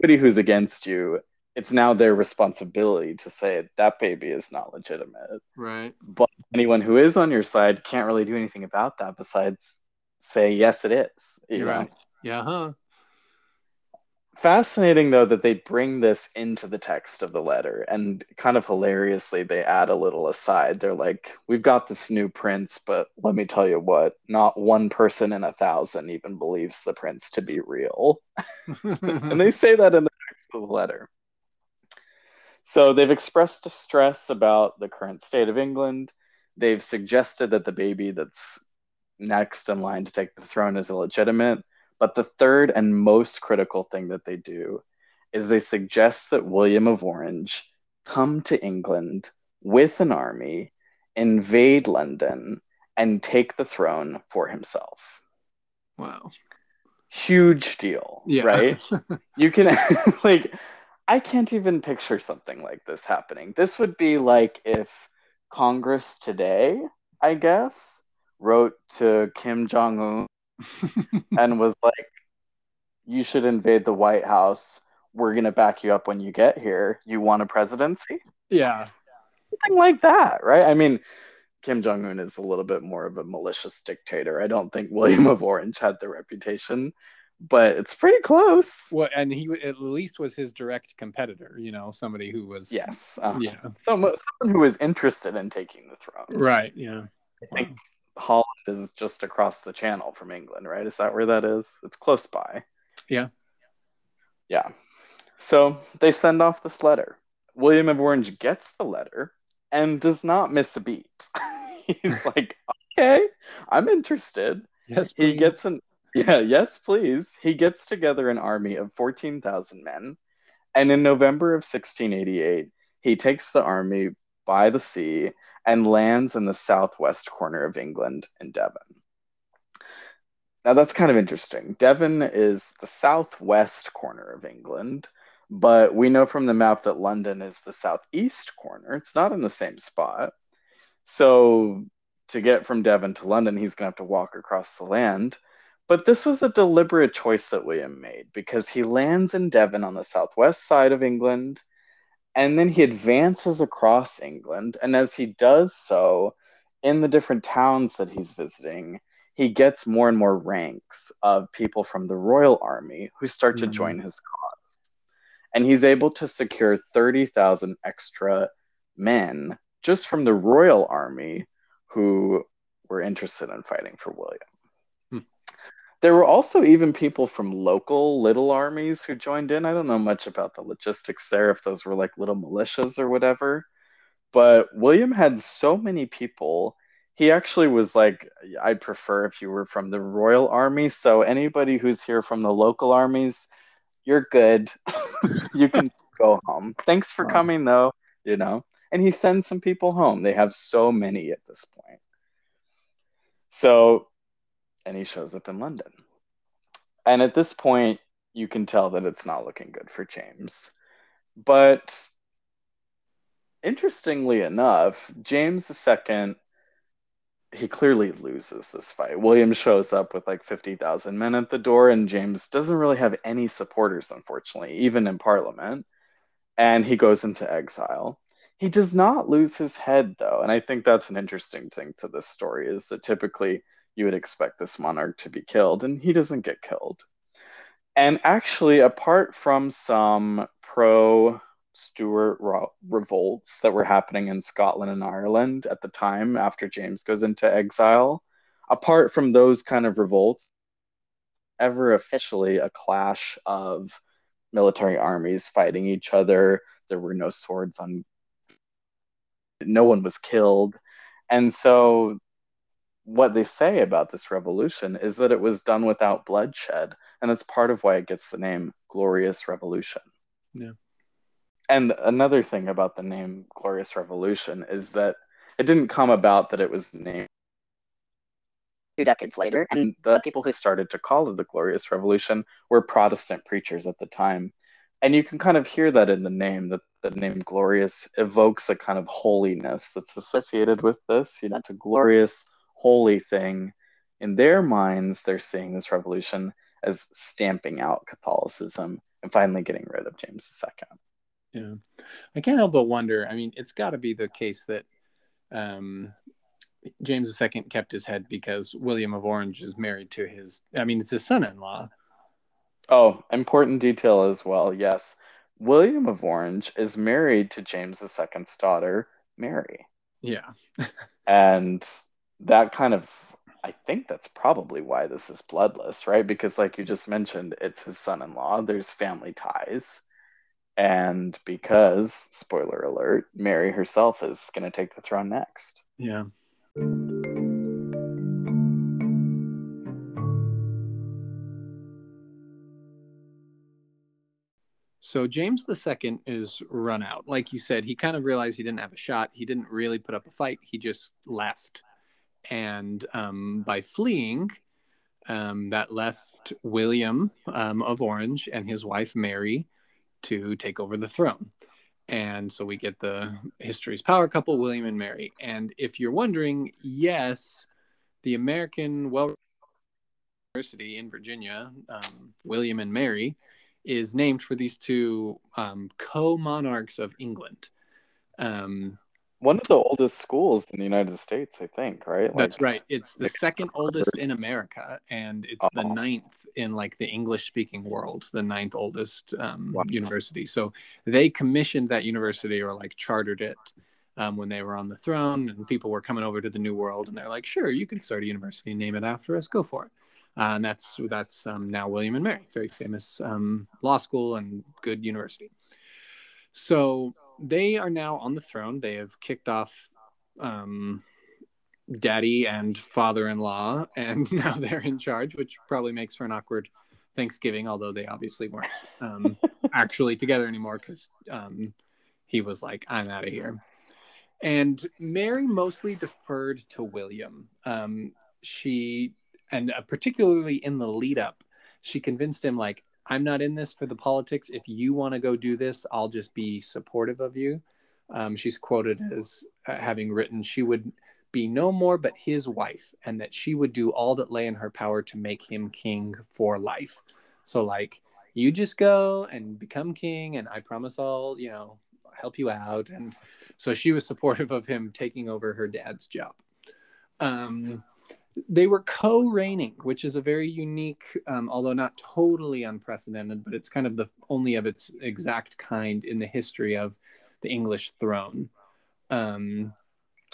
anybody who's against you, it's now their responsibility to say that baby is not legitimate. Right. But anyone who is on your side can't really do anything about that besides say yes, it is. You You're know? Yeah, huh? fascinating though that they bring this into the text of the letter and kind of hilariously they add a little aside. They're like we've got this new prince but let me tell you what not one person in a thousand even believes the prince to be real. And they say that in the text of the letter. So they've expressed distress about the current state of england. They've suggested that the baby that's next in line to take the throne is illegitimate but the third and most critical thing that they do is they suggest that William of Orange come to England with an army, invade London, and take the throne for himself. wow. Huge deal, Yeah. right? You can, like, I can't even picture something like this happening. This would be like if Congress today, I guess, wrote to Kim Jong un and was like, "You should invade the White House. We're gonna back you up when you get here. You want a presidency? yeah. Something like that, right? I mean, Kim Jong Un is a little bit more of a malicious dictator. I don't think William of Orange had the reputation, but it's pretty close. Well, and he at least was his direct competitor. You know, somebody who was. Yes, uh, Yeah. someone someone who is interested in taking the throne. Right. Yeah. I think Holland is just across the channel from England, right? Is that where that is? It's close by. Yeah. Yeah. So they send off this letter. William of Orange gets the letter and does not miss a beat. He's like, okay, I'm interested. Yes, He gets an yeah, yes, please. He gets together an army of 14,000 men. And in November of 1688, he takes the army by the sea and lands in the southwest corner of England in Devon. Now, that's kind of interesting. Devon is the southwest corner of England, but we know from the map that London is the southeast corner. It's not in the same spot. So, to get from Devon to London, he's going to have to walk across the land. But this was a deliberate choice that William made because he lands in Devon on the southwest side of England and then he advances across England. And as he does so, in the different towns that he's visiting, he gets more and more ranks of people from the royal army who start to Mhm. join his cause. And he's able to secure 30,000 extra men just from the royal army who were interested in fighting for William. There were also even people from local little armies who joined in. I don't know much about the logistics there, if those were like little militias or whatever. But William had so many people. He actually was like, I'd prefer if you were from the royal army. So anybody who's here from the local armies, you're good. you can go home. Thanks for Wow. coming, though. You know, and he sends some people home. They have so many at this point. So, and he shows up in London. And at this point, you can tell that it's not looking good for James. But interestingly enough, James II, he clearly loses this fight. William shows up with like 50,000 men at the door, and James doesn't really have any supporters, unfortunately, even in Parliament. And he goes into exile. He does not lose his head, though. And I think that's an interesting thing to this story is that typically you would expect this monarch to be killed, and he doesn't get killed. And actually, apart from some pro Stuart revolts that were happening in Scotland and Ireland at the time after James goes into exile, apart from those kind of revolts, ever officially a clash of military armies fighting each other. There were no swords on, no one was killed. And so, what they say about this revolution is that it was done without bloodshed. And that's part of why it gets the name Glorious Revolution. Yeah. And another thing about the name Glorious Revolution is that it didn't come about that it was named two decades later. And and the people who started to call it the Glorious Revolution were Protestant preachers at the time. And you can kind of hear that in the name, that the name glorious evokes a kind of holiness that's associated with this. You know, it's a glorious, holy thing. In their minds, they're seeing this revolution as stamping out Catholicism and finally getting rid of James II. Yeah. I can't help but wonder. I mean, it's got to be the case that um, James II kept his head because William of Orange is married to his, I mean, it's his son in law. Oh, important detail as well. Yes. William of Orange is married to James II's daughter, Mary. Yeah. And that kind of, I think that's probably why this is bloodless, right? Because, like you just mentioned, it's his son in law, there's family ties. And because, spoiler alert, Mary herself is going to take the throne next. Yeah. So James II is run out. Like you said, he kind of realized he didn't have a shot. He didn't really put up a fight. He just left. And um, by fleeing, um, that left William um, of Orange and his wife Mary to take over the throne. And so we get the history's power couple, William and Mary. And if you're wondering, yes, the American well University in Virginia, um, William and Mary, is named for these two um, co-monarchs of England. Um, One of the oldest schools in the United States, I think, right? that's right. It's the like second oldest in America, and it's the Oh. ninth in like the English-speaking world, the ninth oldest um, Wow. university. So they commissioned that university or like chartered it um, when they were on the throne and people were coming over to the New World, and they're like, "Sure, you can start a university, name it after us, go for it." Uh, and that's that's um, now William and Mary, very famous um, law school and good university. So they are now on the throne. They have kicked off um, daddy and father-in-law, and now they're in charge, which probably makes for an awkward Thanksgiving, although they obviously weren't um, actually together anymore because um, he was like, "I'm out of here." And Mary mostly deferred to William. Um, she, and uh, particularly in the lead up, she convinced him, like, I'm not in this for the politics. If you want to go do this, I'll just be supportive of you. Um, she's quoted as uh, having written, she would be no more but his wife, and that she would do all that lay in her power to make him king for life. So, like, you just go and become king, and I promise I'll, you know, help you out. And so she was supportive of him taking over her dad's job. Um, they were co-reigning, which is a very unique, um, although not totally unprecedented, but it's kind of the only of its exact kind in the history of the English throne. Um,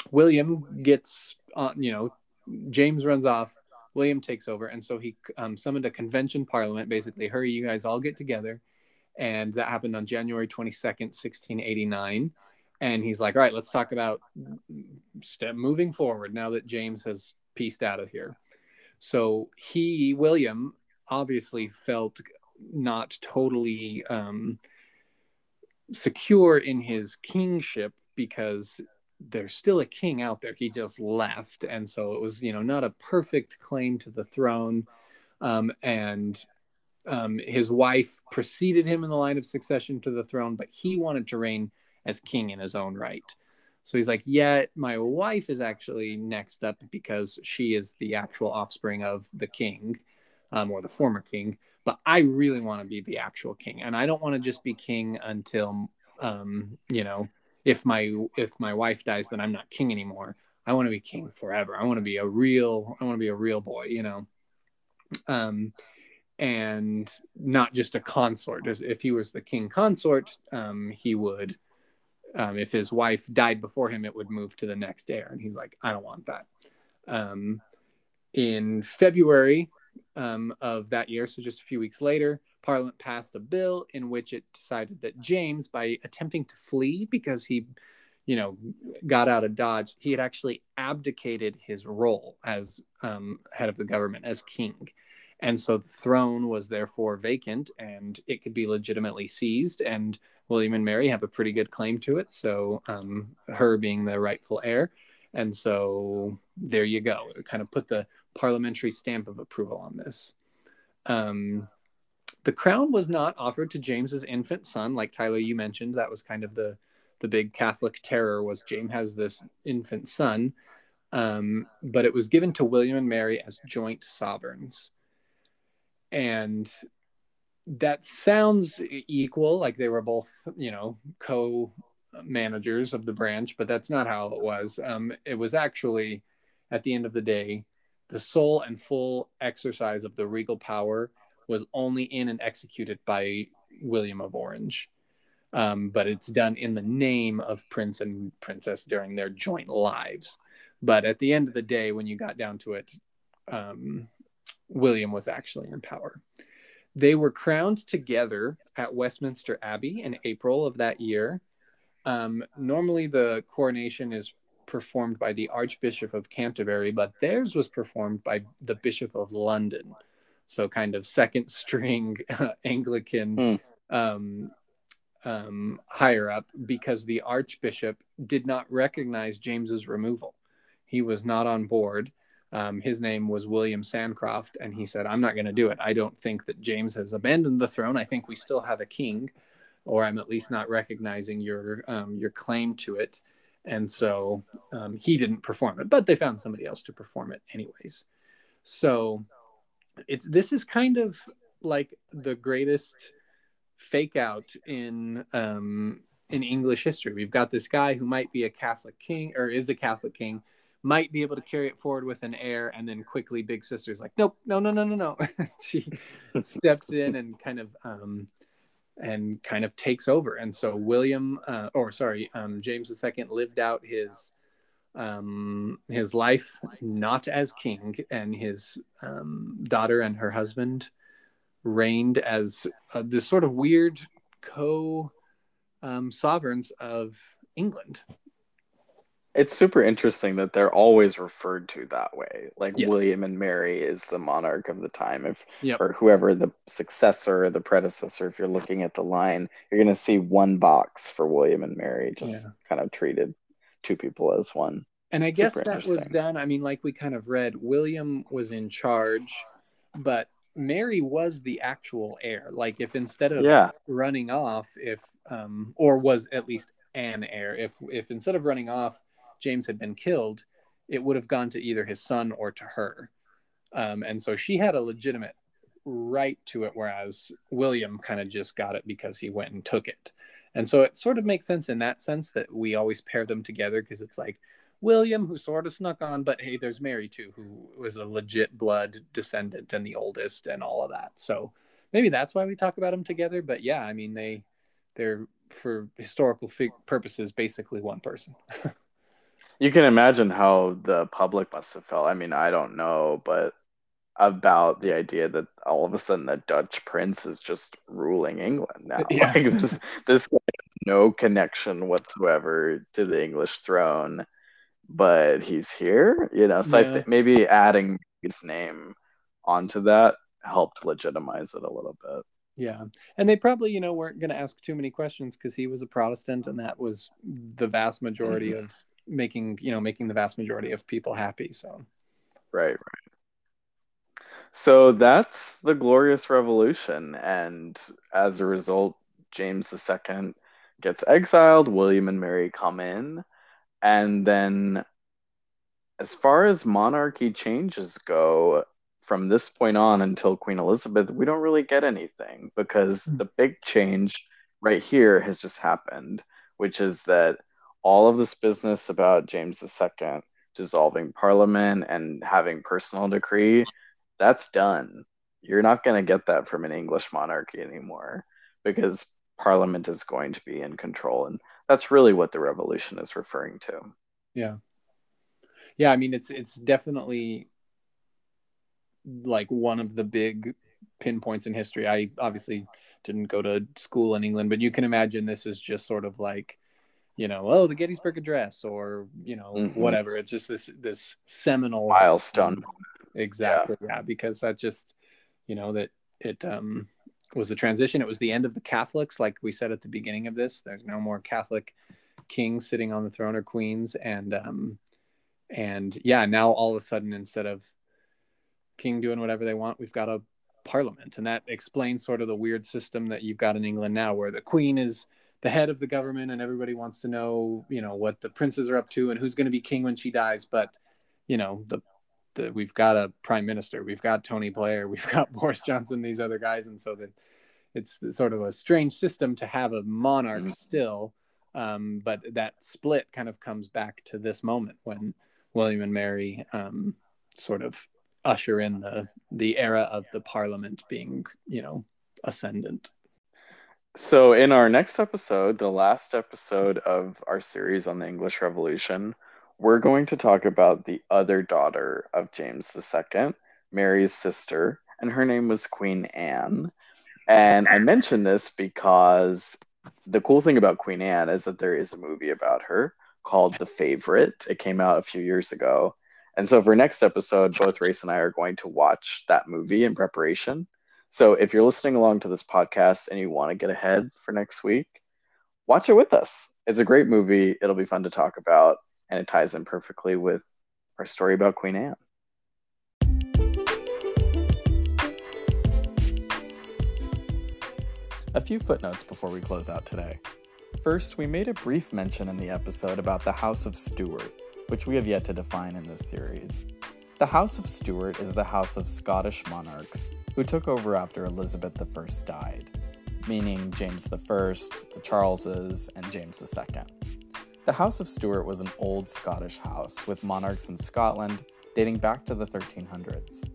William gets, uh, you know, James runs off. William takes over, and so he um, summoned a convention parliament. Basically, hurry, you guys all get together, and that happened on January twenty second, sixteen eighty nine. And he's like, "All right, let's talk about step moving forward now that James has pieced out of here." So he, William, obviously felt not totally um, secure in his kingship because there's still a king out there. He just left, and so it was you know not a perfect claim to the throne. Um, and um, his wife preceded him in the line of succession to the throne, but he wanted to reign as king in his own right. So he's like, yeah, my wife is actually next up because she is the actual offspring of the king, um, or the former king. But I really want to be the actual king, and I don't want to just be king until, um, you know, if my if my wife dies, then I'm not king anymore. I want to be king forever. I want to be a real. I want to be a real boy. You know. Um, and not just a consort. As if he was the king consort, um, he would, um, if his wife died before him, it would move to the next heir. And he's like, I don't want that. Um, in February um, of that year, so just a few weeks later, Parliament passed a bill in which it decided that James, by attempting to flee because he, you know, got out of Dodge, he had actually abdicated his role as um, head of the government, as king. And so the throne was therefore vacant and it could be legitimately seized. And William and Mary have a pretty good claim to it. So, um, her being the rightful heir. And so there you go. It kind of put the parliamentary stamp of approval on this. Um, the crown was not offered to James's infant son, like Tyler, you mentioned. That was kind of the the big Catholic terror was James has this infant son, um, but it was given to William and Mary as joint sovereigns, and that sounds equal, like they were both, you know, co managers of the branch, but that's not how it was. Um, it was actually, at the end of the day, the sole and full exercise of the regal power was only in and executed by William of Orange. Um, but it's done in the name of prince and princess during their joint lives. But at the end of the day, when you got down to it, um, William was actually in power. They were crowned together at Westminster Abbey in April of that year. Um, normally, the coronation is performed by the Archbishop of Canterbury, but theirs was performed by the Bishop of London so kind of second string Anglican mm. um, um, higher up, because the Archbishop did not recognize James's removal. He was not on board. Um, his name was William Sancroft, and he said, "I'm not going to do it. I don't think that James has abandoned the throne. I think we still have a king, or I'm at least not recognizing your um, your claim to it." And so um, he didn't perform it, but they found somebody else to perform it anyways. So it's this is kind of like the greatest fake out in um in English history. We've got this guy who might be a Catholic king or is a Catholic king, might be able to carry it forward with an heir, and then quickly Big Sister's like, nope, no, no, no, no, no. she steps in and kind of um, and kind of takes over. And so William, uh, or sorry, um, James II lived out his um, his life not as king, and his um, daughter and her husband reigned as uh, this sort of weird co um, sovereigns of England. It's super interesting that they're always referred to that way. Like Yes. William and Mary is the monarch of the time, if Yep. or whoever the successor or the predecessor. If you're looking at the line, you're gonna see one box for William and Mary, just Yeah. kind of treated two people as one. And I guess Super that was done. I mean, like we kind of read, William was in charge, but Mary was the actual heir. Like if instead of Yeah, running off, if um, or was at least an heir, if if instead of running off, James had been killed, it would have gone to either his son or to her. Um, and so she had a legitimate right to it, whereas William kind of just got it because he went and took it. And so it sort of makes sense in that sense that we always pair them together because it's like William, who sort of snuck on, but hey, there's Mary too, who was a legit blood descendant and the oldest and all of that. So maybe that's why we talk about them together. But yeah, I mean, they they're for historical fig- purposes basically one person. you can imagine how the public must have felt. I mean, I don't know, but about the idea that all of a sudden the Dutch prince is just ruling England now. Yeah. Like this, this guy has no connection whatsoever to the English throne, but he's here, you know. So I Yeah. think maybe adding his name onto that helped legitimize it a little bit. Yeah. And they probably, you know, weren't going to ask too many questions because he was a Protestant and that was the vast majority mm-hmm. of making, you know, making the vast majority of people happy. So, Right, right. So that's the Glorious Revolution, and as a result, James II gets exiled, William and Mary come in, and then as far as monarchy changes go, from this point on until Queen Elizabeth, we don't really get anything because hmm. the big change right here has just happened, which is that all of this business about James II dissolving parliament and having personal decree, that's done. You're not going to get that from an English monarchy anymore because parliament is going to be in control. And that's really what the revolution is referring to. yeah. Yeah, I mean it's it's definitely like one of the big pinpoints in history. I obviously didn't go to school in England, but you can imagine this is just sort of like, you know, oh, the Gettysburg Address or, you know, Mhm. whatever. It's just this this seminal Milestone. Exactly. Yeah. because that just, you know, that it um, was a transition. It was the end of the Catholics, like we said at the beginning of this. There's no more Catholic kings sitting on the throne or queens, and um, and yeah, now all of a sudden, instead of king doing whatever they want, we've got a parliament, and that explains sort of the weird system that you've got in England now, where the queen is the head of the government, and everybody wants to know, you know, what the princes are up to and who's going to be king when she dies, but you know the the, we've got a prime minister, we've got Tony Blair, we've got Boris Johnson, these other guys, and so that it's sort of a strange system to have a monarch Mhm. still, um, but that split kind of comes back to this moment when William and Mary um, sort of usher in the the era of the Parliament being, you know, ascendant. So, in our next episode, the last episode of our series on the English Revolution, we're going to talk about the other daughter of James II, Mary's sister, and her name was Queen Anne. And I mention this because the cool thing about Queen Anne is that there is a movie about her called The Favorite. It came out a few years ago. And so, for next episode, both Race and I are going to watch that movie in preparation. So if you're listening along to this podcast and you want to get ahead for next week, watch it with us. It's a great movie. It'll be fun to talk about, and it ties in perfectly with our story about Queen Anne. A few footnotes before we close out today. First, we made a brief mention in the episode about the House of Stuart, which we have yet to define in this series. The House of Stuart is the house of Scottish monarchs who took over after Elizabeth I died, meaning James I, the Charleses, and James II. The House of Stuart was an old Scottish house with monarchs in Scotland dating back to the 1300s.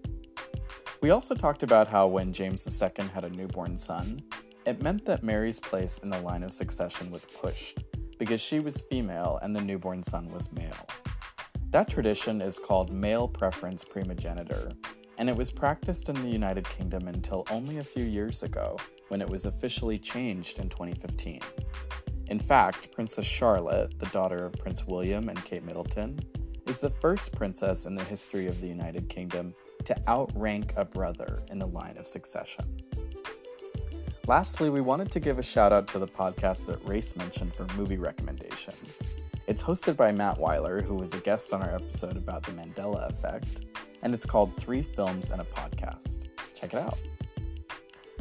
We also talked about how when James II had a newborn son, It meant that Mary's place in the line of succession was pushed because she was female and the newborn son was male. That tradition is called male preference primogeniture, and it was practiced in the United Kingdom until only a few years ago when it was officially changed in 2015. In fact, Princess Charlotte, the daughter of Prince William and Kate Middleton, is the first princess in the history of the United Kingdom to outrank a brother in the line of succession. Lastly, we wanted to give a shout out to the podcast that Race mentioned for movie recommendations. It's hosted by Matt Weiler, who was a guest on our episode about the Mandela Effect, and it's called Three Films and a Podcast. Check it out.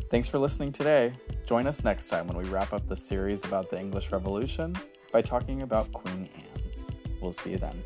Thanks for listening today. Join us next time when we wrap up the series about the English Revolution by talking about Queen Anne. We'll see you then.